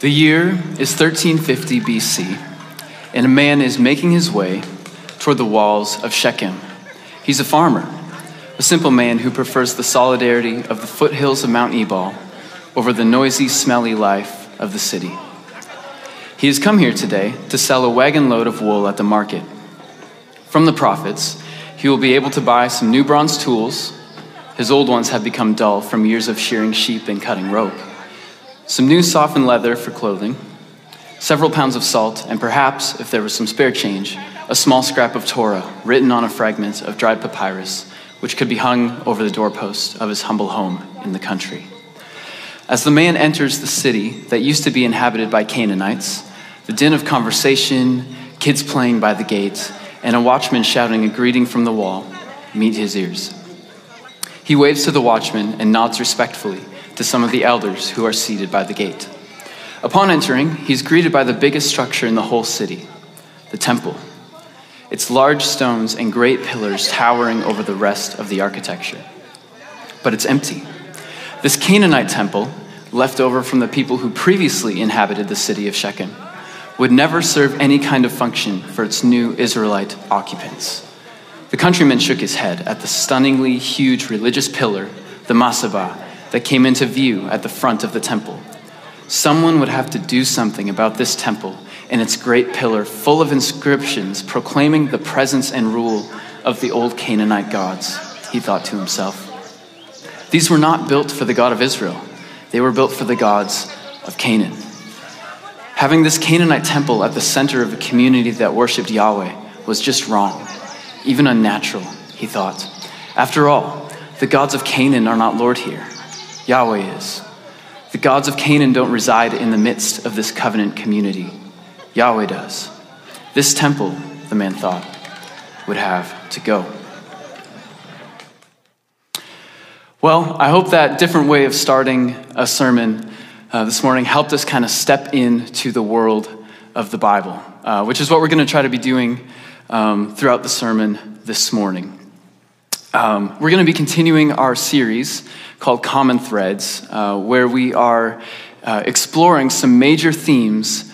The year is 1350 BC, and a man is making his way toward the walls of Shechem. He's a farmer, a simple man who prefers the solidarity of the foothills of Mount Ebal over the noisy, smelly life of the city. He has come here today to sell a wagon load of wool at the market. From the profits, he will be able to buy some new bronze tools. His old ones have become dull from years of shearing sheep and cutting rope. Some new softened leather for clothing, several pounds of salt, and perhaps, if there was some spare change, a small scrap of Torah written on a fragment of dried papyrus, which could be hung over the doorpost of his humble home in the country. As the man enters the city that used to be inhabited by Canaanites, the din of conversation, kids playing by the gate, and a watchman shouting a greeting from the wall meet his ears. He waves to the watchman and nods respectfully to some of the elders who are seated by the gate. Upon entering, he's greeted by the biggest structure in the whole city, the temple. Its large stones and great pillars towering over the rest of the architecture. But it's empty. This Canaanite temple, left over from the people who previously inhabited the city of Shechem, would never serve any kind of function for its new Israelite occupants. The countryman shook his head at the stunningly huge religious pillar, the massebah, that came into view at the front of the temple. Someone would have to do something about this temple and its great pillar full of inscriptions proclaiming the presence and rule of the old Canaanite gods, he thought to himself. These were not built for the God of Israel, they were built for the gods of Canaan. Having this Canaanite temple at the center of a community that worshiped Yahweh was just wrong, even unnatural, he thought. After all, the gods of Canaan are not Lord here. Yahweh is. The gods of Canaan don't reside in the midst of this covenant community. Yahweh does. This temple, the man thought, would have to go. Well, I hope that different way of starting a sermon uh, this morning helped us kind of step into the world of the Bible, uh, which is what we're going to try to be doing um, throughout the sermon this morning. Um, we're going to be continuing our series called Common Threads, uh, where we are uh, exploring some major themes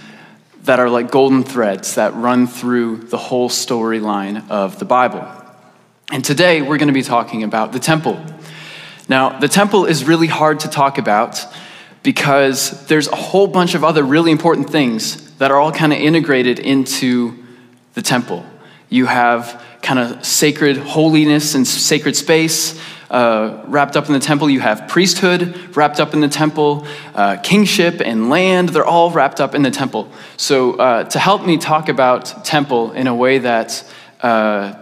that are like golden threads that run through the whole storyline of the Bible. And today we're going to be talking about the temple. Now, the temple is really hard to talk about because there's a whole bunch of other really important things that are all kind of integrated into the temple. You have kind of sacred holiness and sacred space uh, wrapped up in the temple. You have priesthood wrapped up in the temple, uh, kingship and land, they're all wrapped up in the temple. So, uh, to help me talk about temple in a way that uh,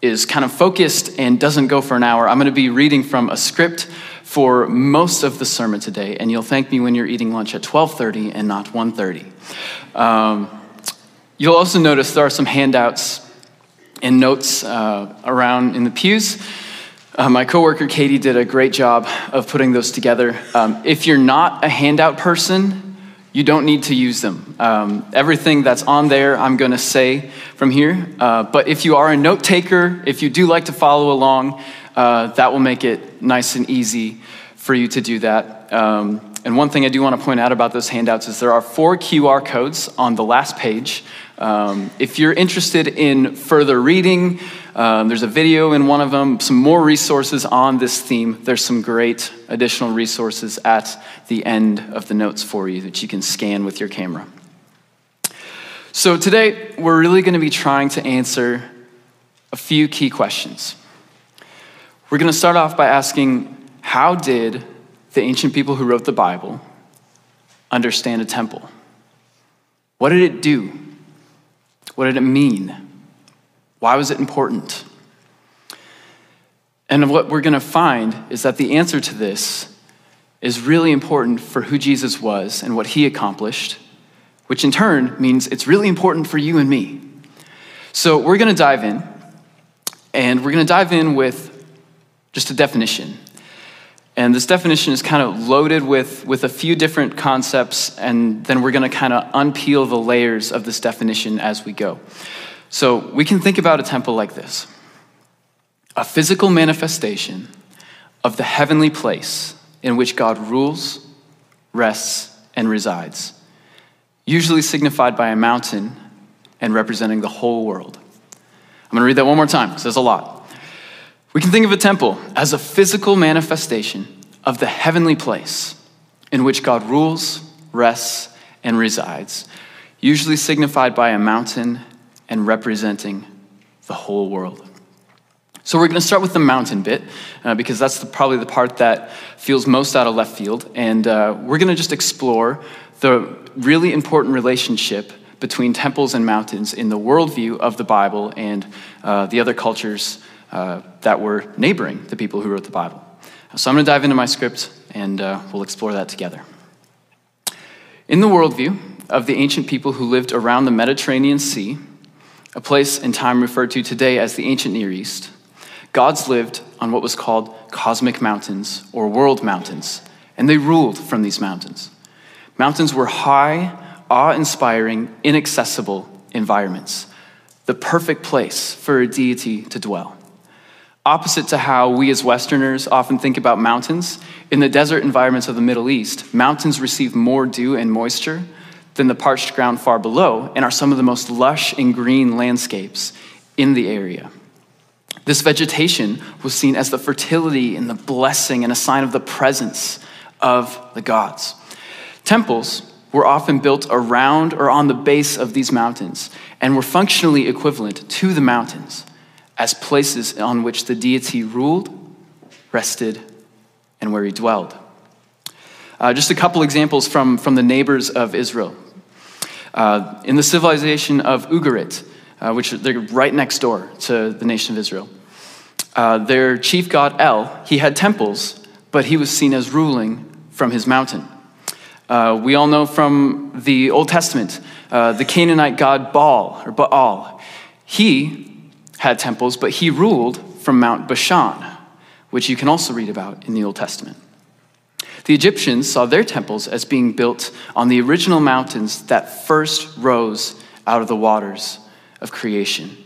is kind of focused and doesn't go for an hour, I'm going to be reading from a script for most of the sermon today, and you'll thank me when you're eating lunch at 12:30 and not 1:30. Um, you'll also notice there are some handouts and notes uh, around in the pews. Uh, my coworker Katie did a great job of putting those together. Um, if you're not a handout person, you don't need to use them. Um, everything that's on there, I'm going to say from here. Uh, but if you are a note taker, if you do like to follow along, uh, that will make it nice and easy for you to do that. Um, and one thing I do want to point out about those handouts is there are four QR codes on the last page. Um, if you're interested in further reading, um, there's a video in one of them, some more resources on this theme. There's some great additional resources at the end of the notes for you that you can scan with your camera. So today, we're really going to be trying to answer a few key questions. We're going to start off by asking how did the ancient people who wrote the Bible understand a temple? What did it do? What did it mean? Why was it important? And what we're going to find is that the answer to this is really important for who Jesus was and what he accomplished, which in turn means it's really important for you and me. So we're going to dive in, and we're going to dive in with just a definition. And this definition is kind of loaded with, with a few different concepts, and then we're going to kind of unpeel the layers of this definition as we go. So we can think about a temple like this a physical manifestation of the heavenly place in which God rules, rests, and resides usually signified by a mountain and representing the whole world. I'm going to read that one more time because there's a lot. We can think of a temple as a physical manifestation of the heavenly place in which God rules, rests, and resides, usually signified by a mountain and representing the whole world. So we're going to start with the mountain bit uh, because that's the, probably the part that feels most out of left field. And uh, we're going to just explore the really important relationship between temples and mountains in the worldview of the Bible and uh, the other cultures uh, that were neighboring the people who wrote the Bible. So I'm going to dive into my script and uh, we'll explore that together. In the worldview of the ancient people who lived around the Mediterranean Sea, a place and time referred to today as the ancient Near East, gods lived on what was called cosmic mountains or world mountains, and they ruled from these mountains. Mountains were high, awe inspiring, inaccessible environments, the perfect place for a deity to dwell. Opposite to how we as Westerners often think about mountains, in the desert environments of the Middle East, mountains receive more dew and moisture than the parched ground far below and are some of the most lush and green landscapes in the area. This vegetation was seen as the fertility and the blessing and a sign of the presence of the gods. Temples were often built around or on the base of these mountains and were functionally equivalent to the mountains as places on which the deity ruled, rested, and where he dwelled. Uh, just a couple examples from, from the neighbors of Israel. Uh, in the civilization of Ugarit, uh, which they're right next door to the nation of Israel. Uh, their chief god El, he had temples, but he was seen as ruling from his mountain. Uh, we all know from the Old Testament uh, the Canaanite god Baal or Baal. He had temples, but he ruled from Mount Bashan, which you can also read about in the Old Testament. The Egyptians saw their temples as being built on the original mountains that first rose out of the waters of creation.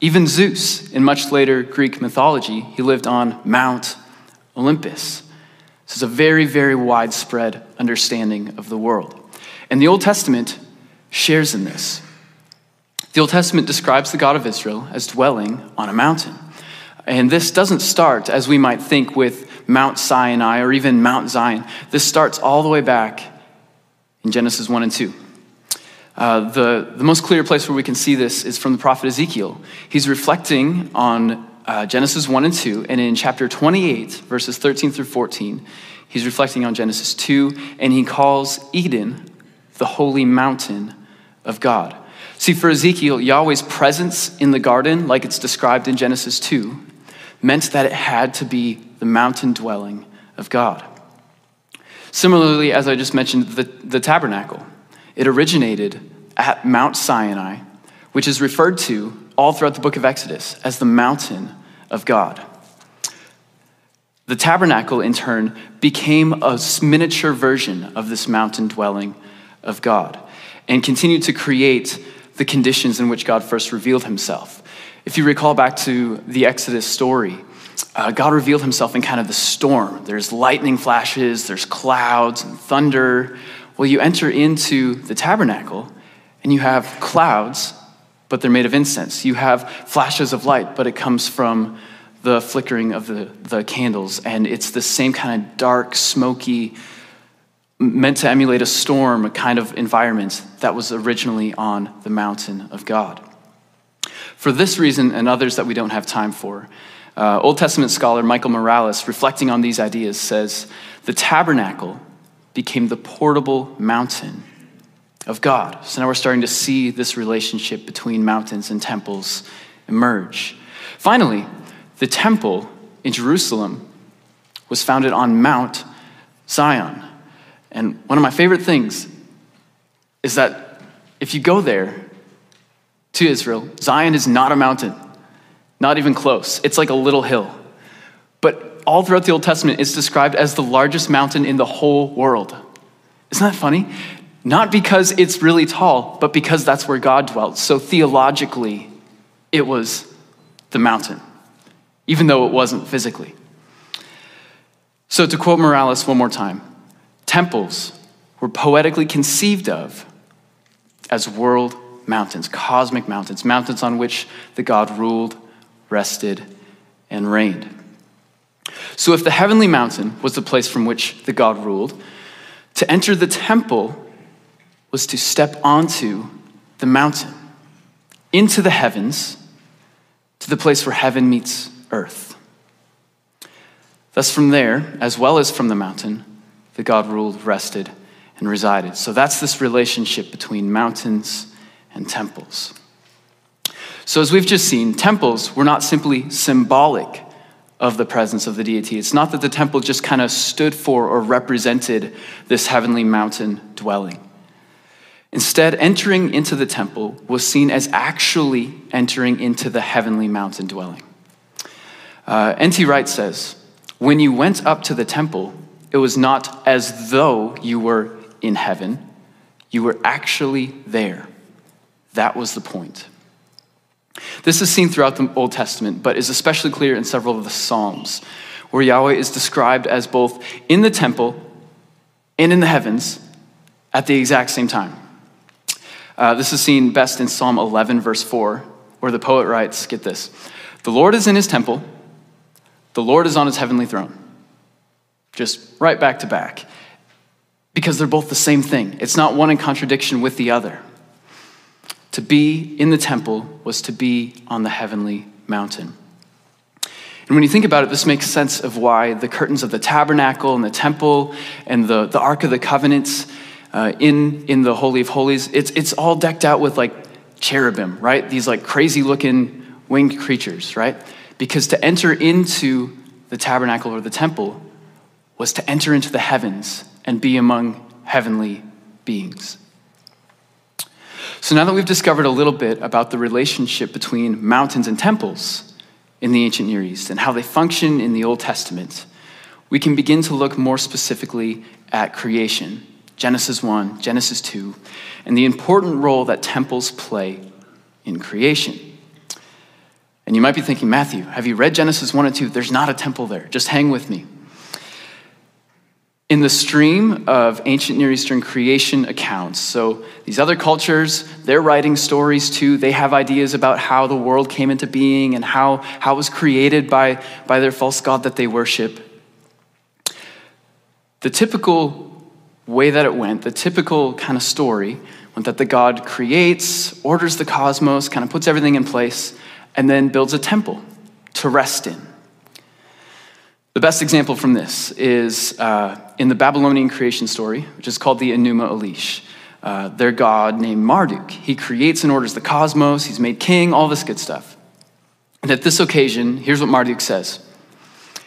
Even Zeus, in much later Greek mythology, he lived on Mount Olympus. This is a very, very widespread understanding of the world. And the Old Testament shares in this. The Old Testament describes the God of Israel as dwelling on a mountain. And this doesn't start, as we might think, with Mount Sinai or even Mount Zion. This starts all the way back in Genesis 1 and 2. Uh, the, the most clear place where we can see this is from the prophet Ezekiel. He's reflecting on uh, Genesis 1 and 2, and in chapter 28, verses 13 through 14, he's reflecting on Genesis 2, and he calls Eden the holy mountain of God. See, for Ezekiel, Yahweh's presence in the garden, like it's described in Genesis 2, meant that it had to be the mountain dwelling of God. Similarly, as I just mentioned, the, the tabernacle. It originated at Mount Sinai, which is referred to all throughout the book of Exodus as the mountain of God. The tabernacle, in turn, became a miniature version of this mountain dwelling of God and continued to create the conditions in which God first revealed himself. If you recall back to the Exodus story, uh, God revealed himself in kind of the storm. There's lightning flashes, there's clouds and thunder. Well, you enter into the tabernacle and you have clouds, but they're made of incense. You have flashes of light, but it comes from the flickering of the, the candles. And it's the same kind of dark, smoky, meant to emulate a storm a kind of environment that was originally on the mountain of God. For this reason and others that we don't have time for, uh, Old Testament scholar Michael Morales, reflecting on these ideas, says the tabernacle became the portable mountain of God. So now we're starting to see this relationship between mountains and temples emerge. Finally, the temple in Jerusalem was founded on Mount Zion. And one of my favorite things is that if you go there to Israel, Zion is not a mountain, not even close. It's like a little hill. But all throughout the Old Testament, it's described as the largest mountain in the whole world. Isn't that funny? Not because it's really tall, but because that's where God dwelt. So theologically, it was the mountain, even though it wasn't physically. So, to quote Morales one more time temples were poetically conceived of as world mountains, cosmic mountains, mountains on which the God ruled, rested, and reigned. So, if the heavenly mountain was the place from which the God ruled, to enter the temple was to step onto the mountain, into the heavens, to the place where heaven meets earth. Thus, from there, as well as from the mountain, the God ruled, rested, and resided. So that's this relationship between mountains and temples. So, as we've just seen, temples were not simply symbolic of the presence of the deity. It's not that the temple just kind of stood for or represented this heavenly mountain dwelling. Instead, entering into the temple was seen as actually entering into the heavenly mountain dwelling. Uh, N.T. Wright says, When you went up to the temple, it was not as though you were in heaven, you were actually there. That was the point. This is seen throughout the Old Testament, but is especially clear in several of the Psalms, where Yahweh is described as both in the temple and in the heavens at the exact same time. Uh, this is seen best in Psalm 11, verse 4, where the poet writes Get this The Lord is in his temple, the Lord is on his heavenly throne. Just right back to back. Because they're both the same thing. It's not one in contradiction with the other. To be in the temple was to be on the heavenly mountain. And when you think about it, this makes sense of why the curtains of the tabernacle and the temple and the, the Ark of the Covenants uh, in, in the Holy of Holies, it's, it's all decked out with like cherubim, right? These like crazy looking winged creatures, right? Because to enter into the tabernacle or the temple was to enter into the heavens and be among heavenly beings. So now that we've discovered a little bit about the relationship between mountains and temples in the ancient Near East and how they function in the Old Testament, we can begin to look more specifically at creation Genesis 1, Genesis 2, and the important role that temples play in creation. And you might be thinking, Matthew, have you read Genesis 1 and 2? There's not a temple there. Just hang with me. In the stream of ancient Near Eastern creation accounts, so these other cultures, they're writing stories too. They have ideas about how the world came into being and how, how it was created by, by their false god that they worship. The typical way that it went, the typical kind of story, went that the God creates, orders the cosmos, kind of puts everything in place, and then builds a temple to rest in. The best example from this is uh, in the Babylonian creation story, which is called the Enuma Elish. Uh, their god named Marduk. He creates and orders the cosmos, he's made king, all this good stuff. And at this occasion, here's what Marduk says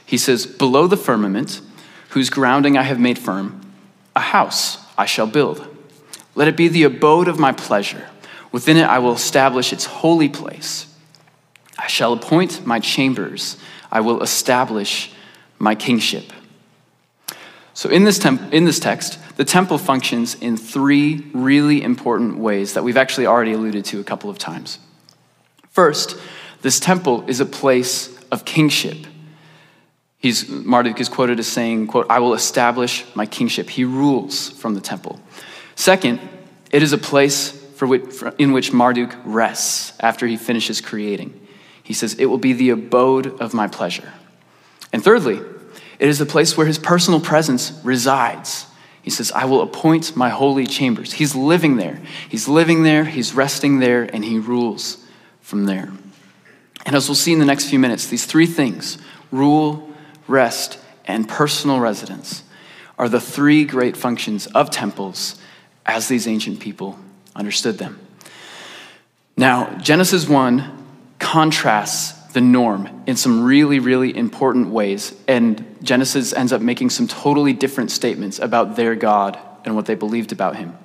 He says, Below the firmament, whose grounding I have made firm, a house I shall build. Let it be the abode of my pleasure. Within it I will establish its holy place. I shall appoint my chambers. I will establish my kingship. So, in this, temp- in this text, the temple functions in three really important ways that we've actually already alluded to a couple of times. First, this temple is a place of kingship. He's, Marduk is quoted as saying, quote, I will establish my kingship. He rules from the temple. Second, it is a place for which, for, in which Marduk rests after he finishes creating. He says, It will be the abode of my pleasure. And thirdly, it is the place where his personal presence resides. He says, I will appoint my holy chambers. He's living there. He's living there, he's resting there, and he rules from there. And as we'll see in the next few minutes, these three things rule, rest, and personal residence are the three great functions of temples as these ancient people understood them. Now, Genesis 1 contrasts the norm in some really, really important ways. And Genesis ends up making some totally different statements about their God and what they believed about him.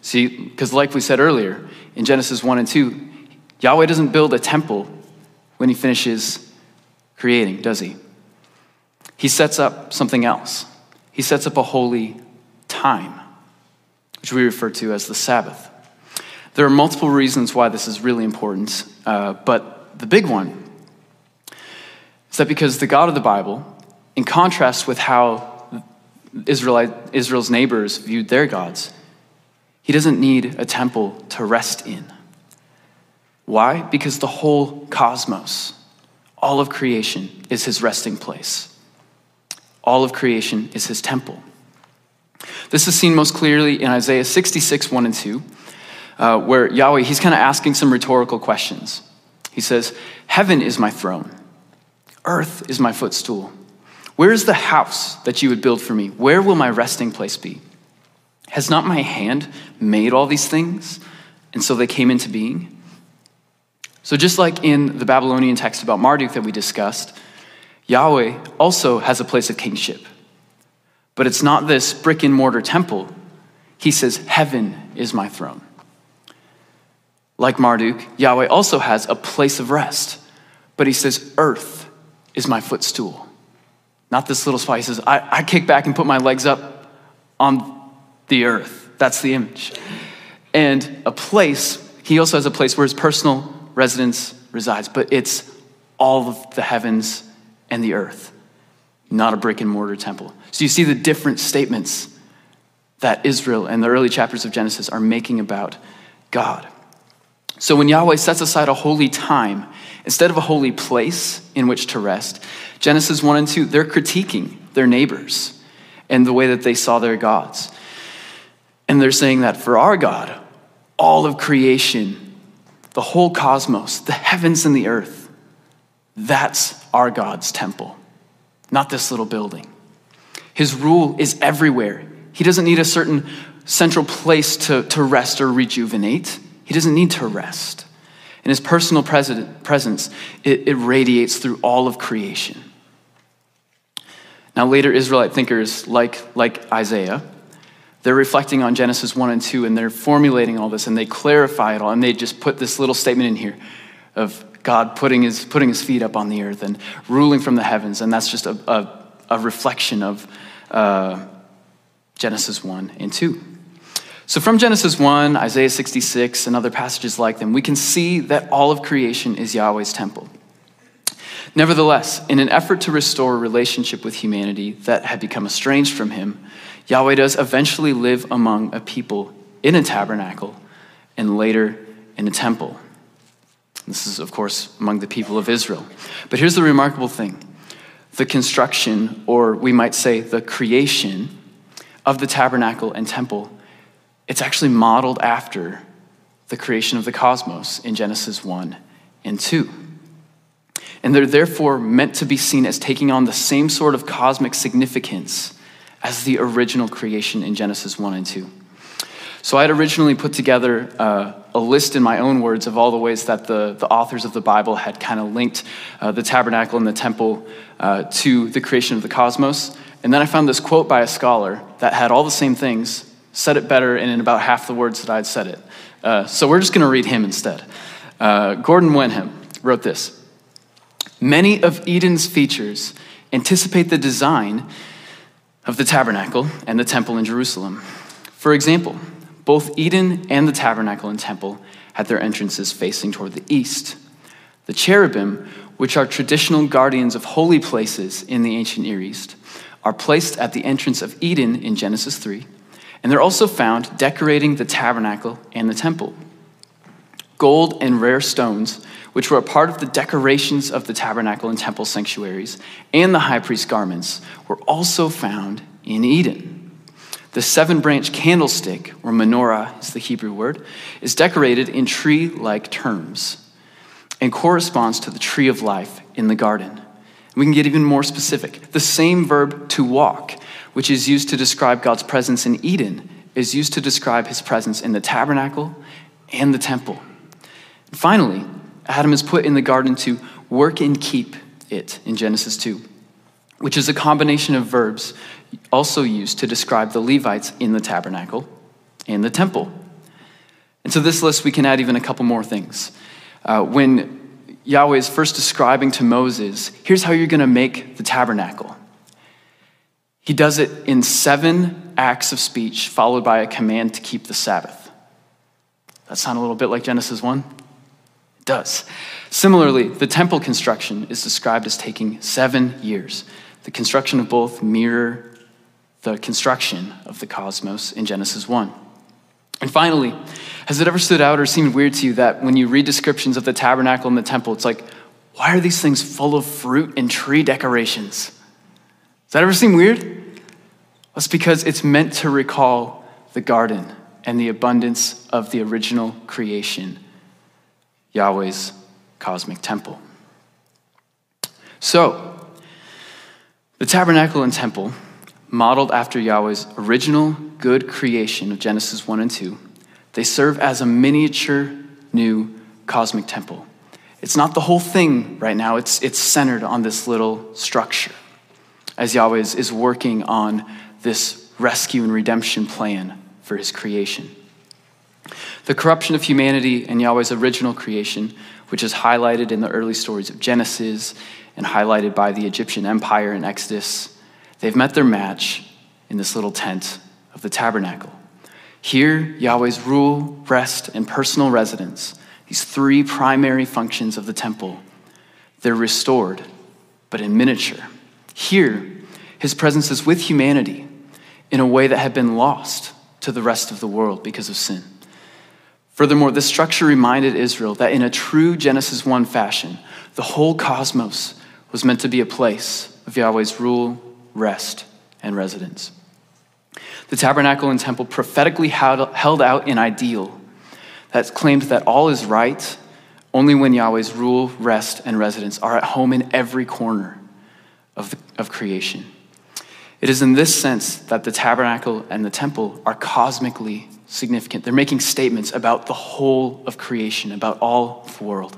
See, because like we said earlier, in Genesis 1 and 2, Yahweh doesn't build a temple when he finishes creating, does he? He sets up something else. He sets up a holy time, which we refer to as the Sabbath. There are multiple reasons why this is really important, uh, but the big one is that because the God of the Bible, in contrast with how Israelite, Israel's neighbors viewed their gods, He doesn't need a temple to rest in. Why? Because the whole cosmos, all of creation, is his resting place. All of creation is his temple. This is seen most clearly in Isaiah 66, 1 and 2, uh, where Yahweh, he's kind of asking some rhetorical questions. He says, Heaven is my throne, earth is my footstool. Where is the house that you would build for me? Where will my resting place be? Has not my hand made all these things? And so they came into being? So, just like in the Babylonian text about Marduk that we discussed, Yahweh also has a place of kingship. But it's not this brick and mortar temple. He says, Heaven is my throne. Like Marduk, Yahweh also has a place of rest, but he says, Earth is my footstool. Not this little spot. He says, I, I kick back and put my legs up on the earth. That's the image. And a place, he also has a place where his personal residence resides, but it's all of the heavens and the earth, not a brick and mortar temple. So you see the different statements that Israel and the early chapters of Genesis are making about God. So when Yahweh sets aside a holy time instead of a holy place in which to rest, Genesis 1 and 2, they're critiquing their neighbors and the way that they saw their gods. And they're saying that for our God, all of creation, the whole cosmos, the heavens and the earth, that's our God's temple, not this little building. His rule is everywhere. He doesn't need a certain central place to, to rest or rejuvenate. He doesn't need to rest. In his personal presence, it, it radiates through all of creation. Now, later Israelite thinkers like, like Isaiah, they're reflecting on Genesis 1 and 2, and they're formulating all this, and they clarify it all, and they just put this little statement in here of God putting his, putting his feet up on the earth and ruling from the heavens, and that's just a, a, a reflection of uh, Genesis 1 and 2. So, from Genesis 1, Isaiah 66, and other passages like them, we can see that all of creation is Yahweh's temple. Nevertheless, in an effort to restore relationship with humanity that had become estranged from him, Yahweh does eventually live among a people in a tabernacle and later in a temple. This is, of course, among the people of Israel. But here's the remarkable thing the construction, or we might say the creation of the tabernacle and temple, it's actually modeled after the creation of the cosmos in Genesis 1 and 2. And they're therefore meant to be seen as taking on the same sort of cosmic significance as the original creation in Genesis 1 and 2. So I had originally put together uh, a list in my own words of all the ways that the, the authors of the Bible had kind of linked uh, the tabernacle and the temple uh, to the creation of the cosmos. And then I found this quote by a scholar that had all the same things, said it better, and in about half the words that I'd said it. Uh, so we're just going to read him instead. Uh, Gordon Wenham wrote this Many of Eden's features anticipate the design of the tabernacle and the temple in Jerusalem. For example, both Eden and the tabernacle and temple had their entrances facing toward the east. The cherubim, which are traditional guardians of holy places in the ancient Near East, are placed at the entrance of Eden in Genesis 3, and they're also found decorating the tabernacle and the temple. Gold and rare stones which were a part of the decorations of the tabernacle and temple sanctuaries, and the high priest's garments, were also found in Eden. The seven branch candlestick, or menorah is the Hebrew word, is decorated in tree like terms and corresponds to the tree of life in the garden. We can get even more specific. The same verb to walk, which is used to describe God's presence in Eden, is used to describe his presence in the tabernacle and the temple. And Finally, Adam is put in the garden to work and keep it in Genesis 2, which is a combination of verbs also used to describe the Levites in the tabernacle and the temple. And to this list, we can add even a couple more things. Uh, when Yahweh is first describing to Moses, here's how you're going to make the tabernacle. He does it in seven acts of speech, followed by a command to keep the Sabbath. That sound a little bit like Genesis 1? It does. Similarly, the temple construction is described as taking seven years. The construction of both mirror the construction of the cosmos in Genesis 1. And finally, has it ever stood out or seemed weird to you that when you read descriptions of the tabernacle and the temple, it's like, why are these things full of fruit and tree decorations? Does that ever seem weird? It's because it's meant to recall the garden and the abundance of the original creation, Yahweh's cosmic temple. So, the tabernacle and temple, modeled after Yahweh's original good creation of Genesis 1 and 2, they serve as a miniature new cosmic temple. It's not the whole thing right now, it's, it's centered on this little structure as Yahweh is, is working on this rescue and redemption plan for his creation. The corruption of humanity and Yahweh's original creation, which is highlighted in the early stories of Genesis and highlighted by the Egyptian empire in Exodus, they've met their match in this little tent of the tabernacle. Here, Yahweh's rule, rest, and personal residence, these three primary functions of the temple, they're restored, but in miniature. Here, his presence is with humanity in a way that had been lost to the rest of the world because of sin. Furthermore, this structure reminded Israel that in a true Genesis 1 fashion, the whole cosmos was meant to be a place of Yahweh's rule, rest, and residence. The tabernacle and temple prophetically held out an ideal that claimed that all is right only when Yahweh's rule, rest, and residence are at home in every corner of, the, of creation. It is in this sense that the tabernacle and the temple are cosmically significant. They're making statements about the whole of creation, about all of the world.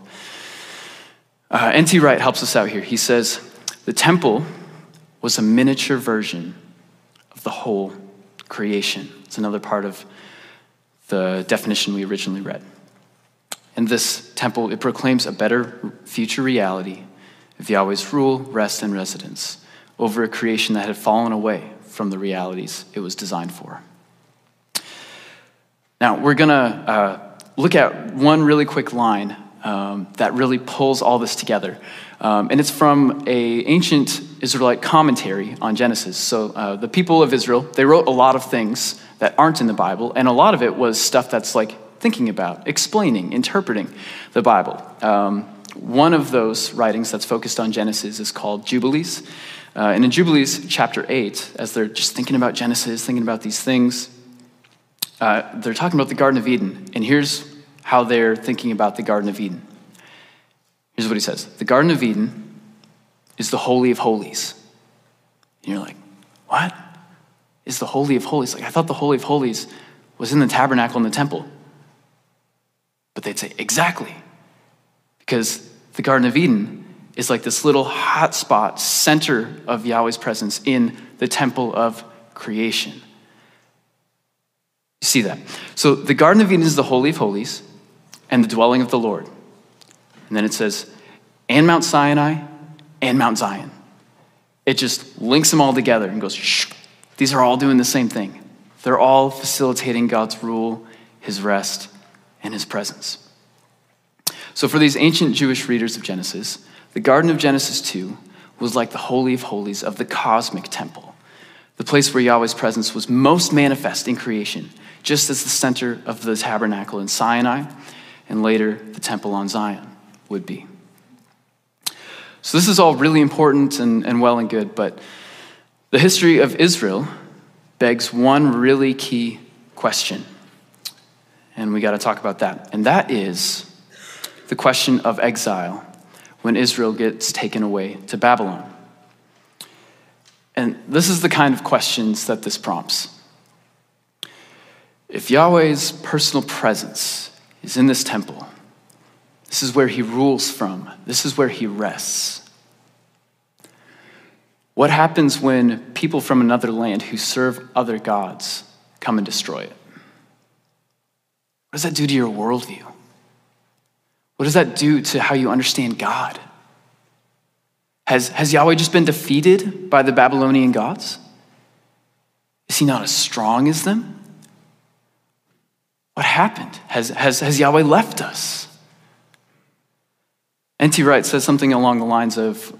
Uh, N.T. Wright helps us out here. He says, The temple was a miniature version of the whole creation. It's another part of the definition we originally read. And this temple, it proclaims a better future reality of Yahweh's rule, rest, and residence over a creation that had fallen away from the realities it was designed for. Now, we're going to uh, look at one really quick line um, that really pulls all this together. Um, and it's from a ancient Israelite commentary on Genesis. So uh, the people of Israel, they wrote a lot of things that aren't in the Bible, and a lot of it was stuff that's like thinking about, explaining, interpreting the Bible. Um, one of those writings that's focused on Genesis is called Jubilees. Uh, and in Jubilees chapter 8, as they're just thinking about Genesis, thinking about these things, uh, they're talking about the Garden of Eden. And here's how they're thinking about the Garden of Eden. Here's what he says The Garden of Eden is the Holy of Holies. And you're like, what? Is the Holy of Holies? Like, I thought the Holy of Holies was in the tabernacle in the temple. But they'd say, exactly. Because the Garden of Eden is like this little hot spot, center of Yahweh's presence in the temple of creation. You see that? So the Garden of Eden is the Holy of Holies and the dwelling of the Lord. And then it says, and Mount Sinai and Mount Zion. It just links them all together and goes, Shh. these are all doing the same thing. They're all facilitating God's rule, his rest, and his presence. So, for these ancient Jewish readers of Genesis, the Garden of Genesis 2 was like the Holy of Holies of the cosmic temple, the place where Yahweh's presence was most manifest in creation, just as the center of the tabernacle in Sinai and later the temple on Zion would be. So, this is all really important and, and well and good, but the history of Israel begs one really key question. And we got to talk about that. And that is the question of exile when Israel gets taken away to Babylon. And this is the kind of questions that this prompts. If Yahweh's personal presence is in this temple, this is where he rules from, this is where he rests. What happens when people from another land who serve other gods come and destroy it? What does that do to your worldview? What does that do to how you understand God? Has, has Yahweh just been defeated by the Babylonian gods? Is he not as strong as them? What happened? Has, has, has Yahweh left us? N.T. Wright says something along the lines of,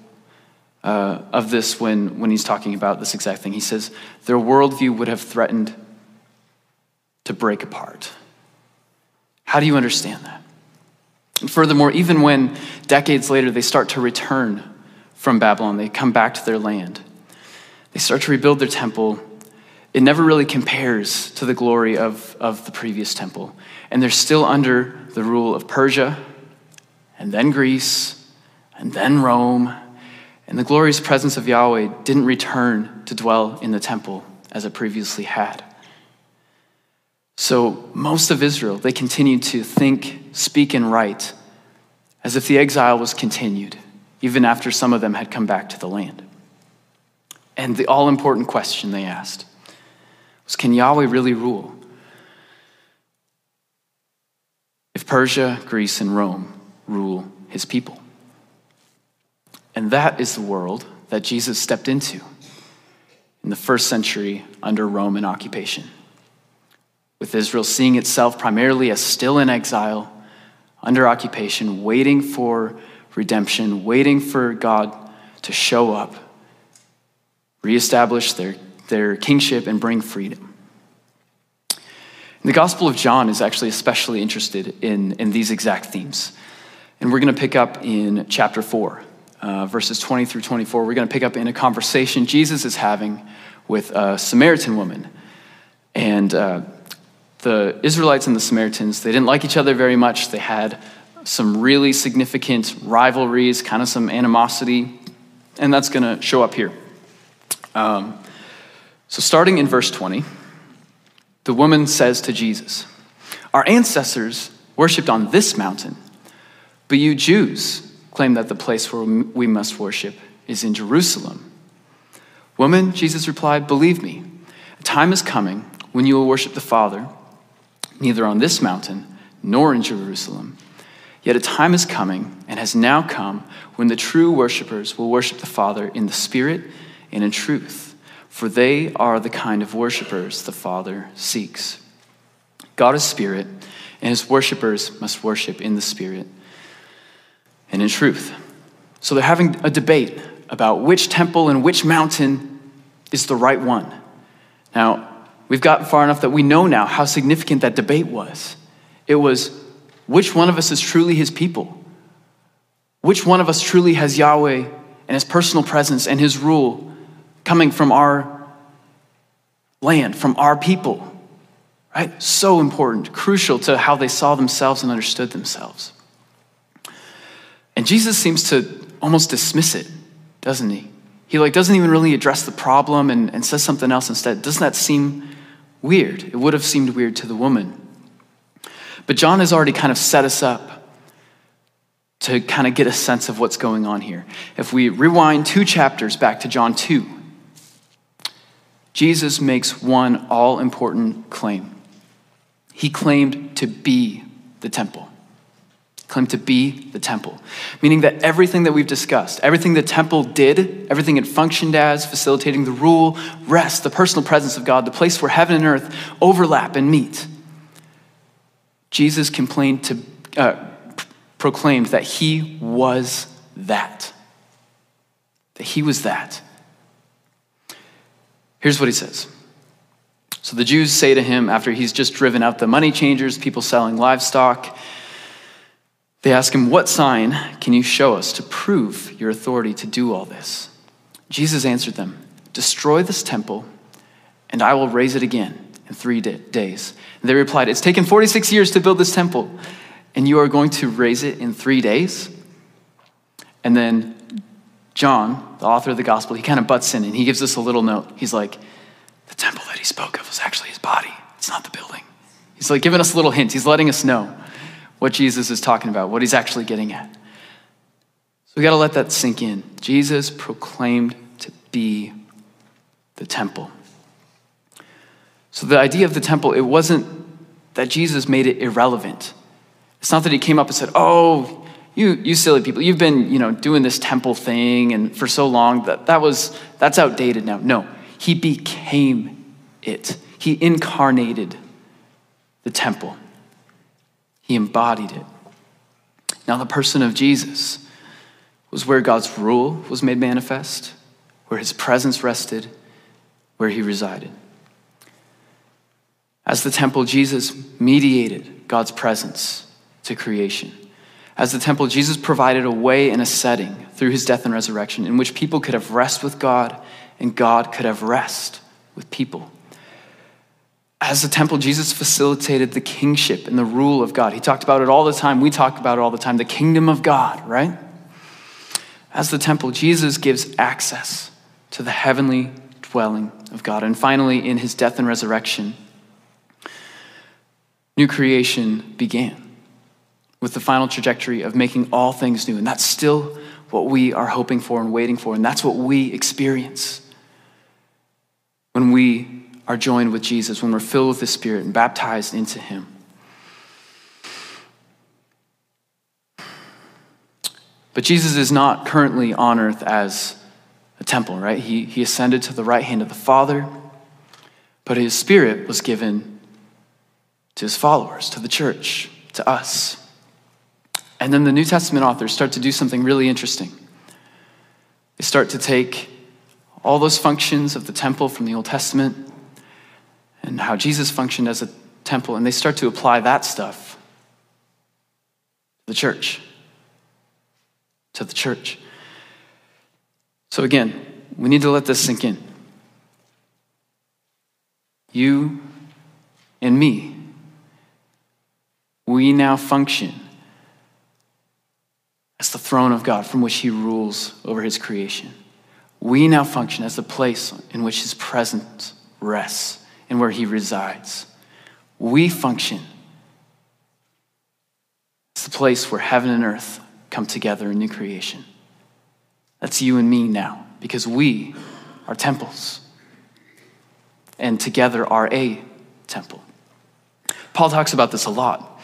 uh, of this when, when he's talking about this exact thing. He says, Their worldview would have threatened to break apart. How do you understand that? Furthermore, even when decades later they start to return from Babylon, they come back to their land, they start to rebuild their temple. It never really compares to the glory of, of the previous temple. And they're still under the rule of Persia, and then Greece, and then Rome. And the glorious presence of Yahweh didn't return to dwell in the temple as it previously had. So, most of Israel, they continued to think, speak, and write as if the exile was continued, even after some of them had come back to the land. And the all important question they asked was Can Yahweh really rule? If Persia, Greece, and Rome rule his people. And that is the world that Jesus stepped into in the first century under Roman occupation with Israel seeing itself primarily as still in exile, under occupation, waiting for redemption, waiting for God to show up, reestablish their, their kingship, and bring freedom. The Gospel of John is actually especially interested in, in these exact themes. And we're going to pick up in chapter 4, uh, verses 20 through 24. We're going to pick up in a conversation Jesus is having with a Samaritan woman. And uh, the Israelites and the Samaritans, they didn't like each other very much. They had some really significant rivalries, kind of some animosity, and that's going to show up here. Um, so, starting in verse 20, the woman says to Jesus, Our ancestors worshiped on this mountain, but you Jews claim that the place where we must worship is in Jerusalem. Woman, Jesus replied, Believe me, a time is coming when you will worship the Father neither on this mountain nor in Jerusalem. Yet a time is coming and has now come when the true worshippers will worship the Father in the Spirit and in truth, for they are the kind of worshippers the Father seeks. God is Spirit, and his worshippers must worship in the Spirit and in truth. So they're having a debate about which temple and which mountain is the right one. Now, We've gotten far enough that we know now how significant that debate was. It was which one of us is truly his people? Which one of us truly has Yahweh and his personal presence and his rule coming from our land, from our people? Right? So important, crucial to how they saw themselves and understood themselves. And Jesus seems to almost dismiss it, doesn't he? He like doesn't even really address the problem and, and says something else instead. Doesn't that seem weird. It would have seemed weird to the woman. But John has already kind of set us up to kind of get a sense of what's going on here. If we rewind two chapters back to John 2, Jesus makes one all important claim. He claimed to be the temple claimed to be the temple, meaning that everything that we've discussed, everything the temple did, everything it functioned as, facilitating the rule, rest, the personal presence of God, the place where heaven and earth overlap and meet, Jesus complained to, uh, proclaimed that he was that. That he was that. Here's what he says. So the Jews say to him after he's just driven out the money changers, people selling livestock, they ask him, What sign can you show us to prove your authority to do all this? Jesus answered them, Destroy this temple, and I will raise it again in three days. And they replied, It's taken 46 years to build this temple, and you are going to raise it in three days? And then John, the author of the gospel, he kind of butts in and he gives us a little note. He's like, The temple that he spoke of was actually his body, it's not the building. He's like giving us a little hint, he's letting us know what Jesus is talking about, what he's actually getting at. So we got to let that sink in. Jesus proclaimed to be the temple. So the idea of the temple, it wasn't that Jesus made it irrelevant. It's not that he came up and said, "Oh, you you silly people, you've been, you know, doing this temple thing and for so long that that was that's outdated now." No, he became it. He incarnated the temple. He embodied it. Now, the person of Jesus was where God's rule was made manifest, where his presence rested, where he resided. As the temple, Jesus mediated God's presence to creation. As the temple, Jesus provided a way and a setting through his death and resurrection in which people could have rest with God and God could have rest with people. As the temple, Jesus facilitated the kingship and the rule of God. He talked about it all the time. We talk about it all the time the kingdom of God, right? As the temple, Jesus gives access to the heavenly dwelling of God. And finally, in his death and resurrection, new creation began with the final trajectory of making all things new. And that's still what we are hoping for and waiting for. And that's what we experience when we are joined with Jesus, when we're filled with the Spirit and baptized into Him. But Jesus is not currently on earth as a temple, right? He, he ascended to the right hand of the Father, but his Spirit was given to his followers, to the church, to us. And then the New Testament authors start to do something really interesting. They start to take all those functions of the temple from the Old Testament and how Jesus functioned as a temple, and they start to apply that stuff to the church. To the church. So, again, we need to let this sink in. You and me, we now function as the throne of God from which He rules over His creation. We now function as the place in which His presence rests and where He resides. We function It's the place where heaven and earth come together in new creation. That's you and me now, because we are temples and together are a temple. Paul talks about this a lot.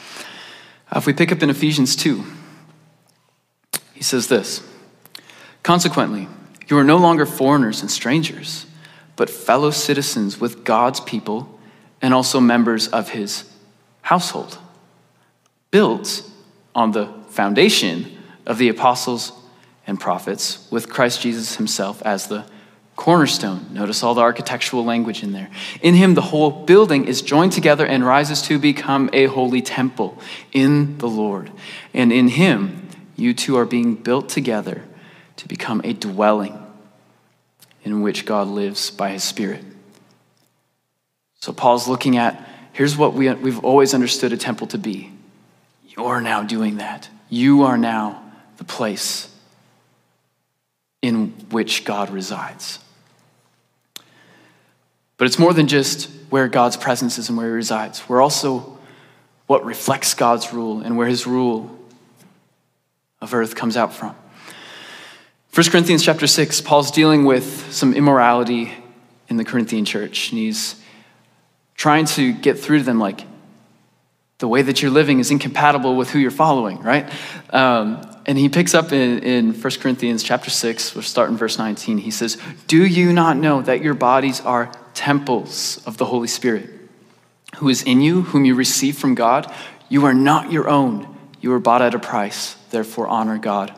Uh, if we pick up in Ephesians 2, he says this Consequently, you are no longer foreigners and strangers, but fellow citizens with God's people and also members of his household, built on the foundation of the apostles and prophets, with Christ Jesus himself as the cornerstone. Notice all the architectural language in there. In him, the whole building is joined together and rises to become a holy temple in the Lord. And in him, you too are being built together to become a dwelling in which God lives by his Spirit. So Paul's looking at here's what we, we've always understood a temple to be. You're now doing that. You are now the place in which God resides. But it's more than just where God's presence is and where he resides. We're also what reflects God's rule and where his rule of earth comes out from. 1 Corinthians chapter 6, Paul's dealing with some immorality in the Corinthian church, and he's trying to get through to them like, the way that you're living is incompatible with who you're following, right? Um, and he picks up in, in 1 Corinthians chapter 6, we'll start in verse 19. He says, Do you not know that your bodies are temples of the Holy Spirit, who is in you, whom you receive from God? You are not your own. You were bought at a price. Therefore, honor God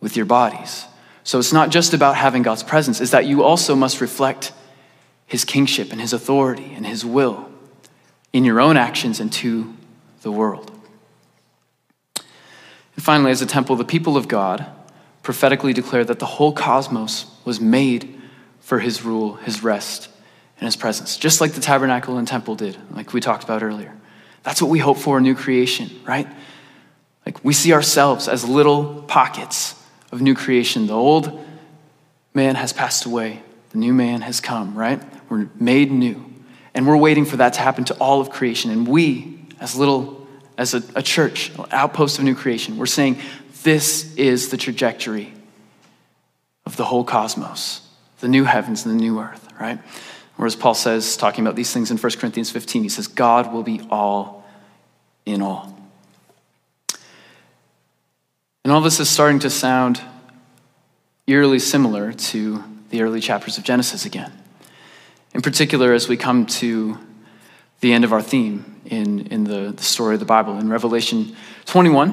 with your bodies. So it's not just about having God's presence, it's that you also must reflect his kingship and his authority and his will in your own actions and to the world. And finally, as a temple, the people of God prophetically declare that the whole cosmos was made for his rule, his rest, and his presence, just like the tabernacle and temple did, like we talked about earlier. That's what we hope for in new creation, right? Like we see ourselves as little pockets of new creation. The old man has passed away, the new man has come, right? We're made new. And we're waiting for that to happen to all of creation. And we, as little, as a, a church, outpost of new creation, we're saying this is the trajectory of the whole cosmos, the new heavens and the new earth, right? Whereas Paul says, talking about these things in 1 Corinthians 15, he says, God will be all in all. And all this is starting to sound eerily similar to the early chapters of Genesis again. In particular, as we come to the end of our theme in, in the, the story of the Bible, in Revelation 21,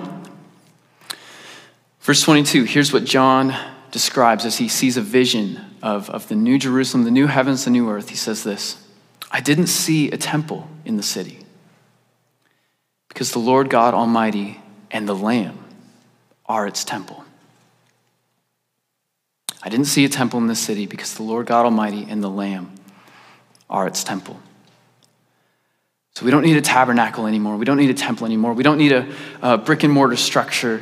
verse 22, here's what John describes as he sees a vision of, of the new Jerusalem, the new heavens, the new earth. He says this I didn't see a temple in the city because the Lord God Almighty and the Lamb are its temple. I didn't see a temple in this city because the Lord God Almighty and the Lamb are its temple. So we don't need a tabernacle anymore. We don't need a temple anymore. We don't need a, a brick and mortar structure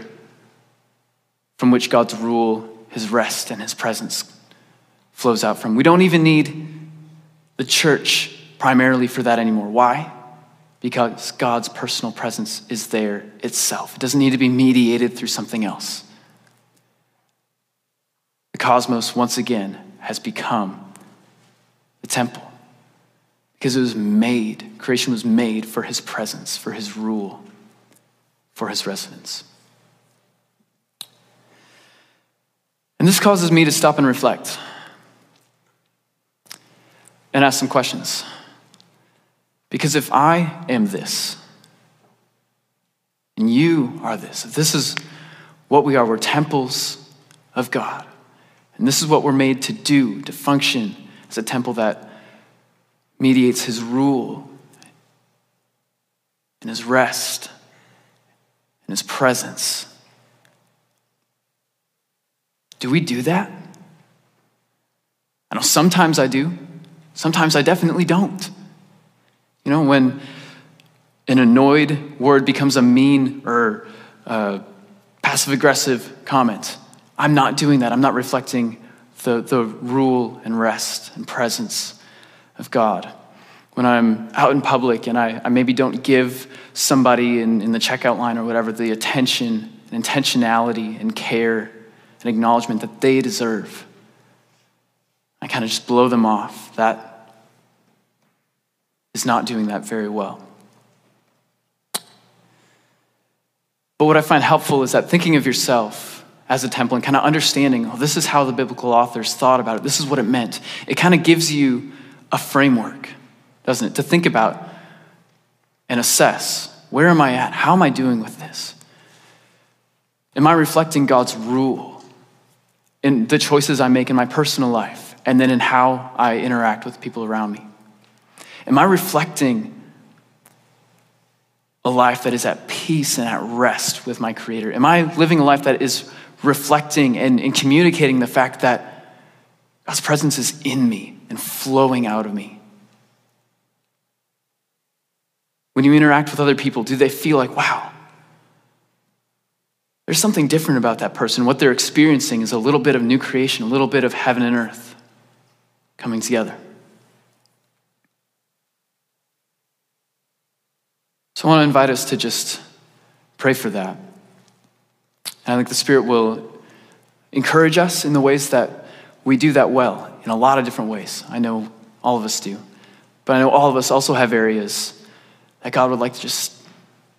from which God's rule, his rest, and his presence flows out from. We don't even need the church primarily for that anymore. Why? Because God's personal presence is there itself. It doesn't need to be mediated through something else. The cosmos, once again, has become the temple because it was made, creation was made for his presence, for his rule, for his residence. And this causes me to stop and reflect and ask some questions. Because if I am this, and you are this, if this is what we are, we're temples of God, and this is what we're made to do, to function as a temple that mediates his rule and his rest and his presence. Do we do that? I know sometimes I do, sometimes I definitely don't. You know, when an annoyed word becomes a mean or uh, passive aggressive comment, I'm not doing that. I'm not reflecting the, the rule and rest and presence of God. When I'm out in public and I, I maybe don't give somebody in, in the checkout line or whatever the attention and intentionality and care and acknowledgement that they deserve, I kind of just blow them off. That is not doing that very well. But what I find helpful is that thinking of yourself as a temple and kind of understanding, oh, this is how the biblical authors thought about it, this is what it meant. It kind of gives you a framework, doesn't it, to think about and assess where am I at? How am I doing with this? Am I reflecting God's rule in the choices I make in my personal life and then in how I interact with people around me? Am I reflecting a life that is at peace and at rest with my Creator? Am I living a life that is reflecting and, and communicating the fact that God's presence is in me and flowing out of me? When you interact with other people, do they feel like, wow, there's something different about that person? What they're experiencing is a little bit of new creation, a little bit of heaven and earth coming together. So I want to invite us to just pray for that. And I think the Spirit will encourage us in the ways that we do that well, in a lot of different ways. I know all of us do. But I know all of us also have areas that God would like to just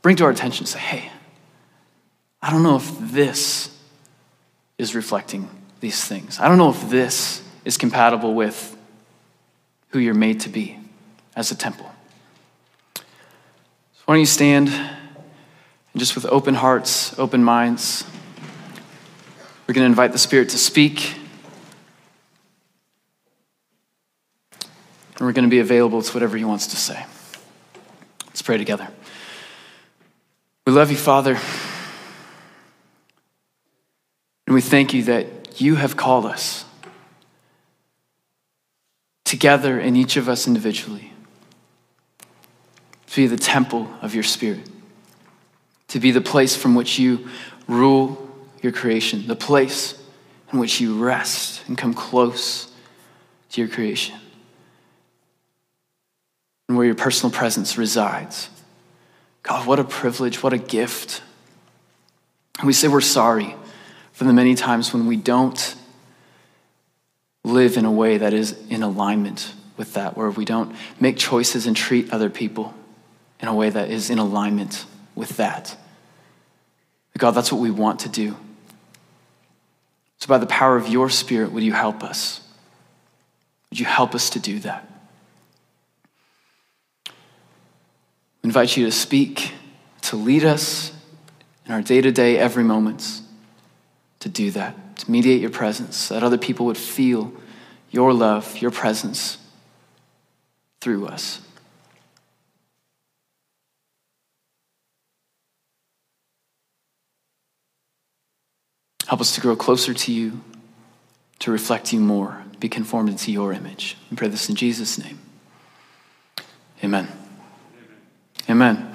bring to our attention say, hey, I don't know if this is reflecting these things. I don't know if this is compatible with who you're made to be as a temple. Why don't you stand and just with open hearts, open minds, we're going to invite the Spirit to speak. And we're going to be available to whatever He wants to say. Let's pray together. We love you, Father. And we thank you that you have called us together and each of us individually to be the temple of your spirit, to be the place from which you rule your creation, the place in which you rest and come close to your creation, and where your personal presence resides. God, what a privilege, what a gift. And we say we're sorry for the many times when we don't live in a way that is in alignment with that, where we don't make choices and treat other people in a way that is in alignment with that. God, that's what we want to do. So, by the power of your Spirit, would you help us? Would you help us to do that? We invite you to speak, to lead us in our day to day, every moment, to do that, to mediate your presence, that other people would feel your love, your presence through us. Help us to grow closer to you, to reflect you more, be conformed into your image. We pray this in Jesus' name. Amen. Amen. Amen.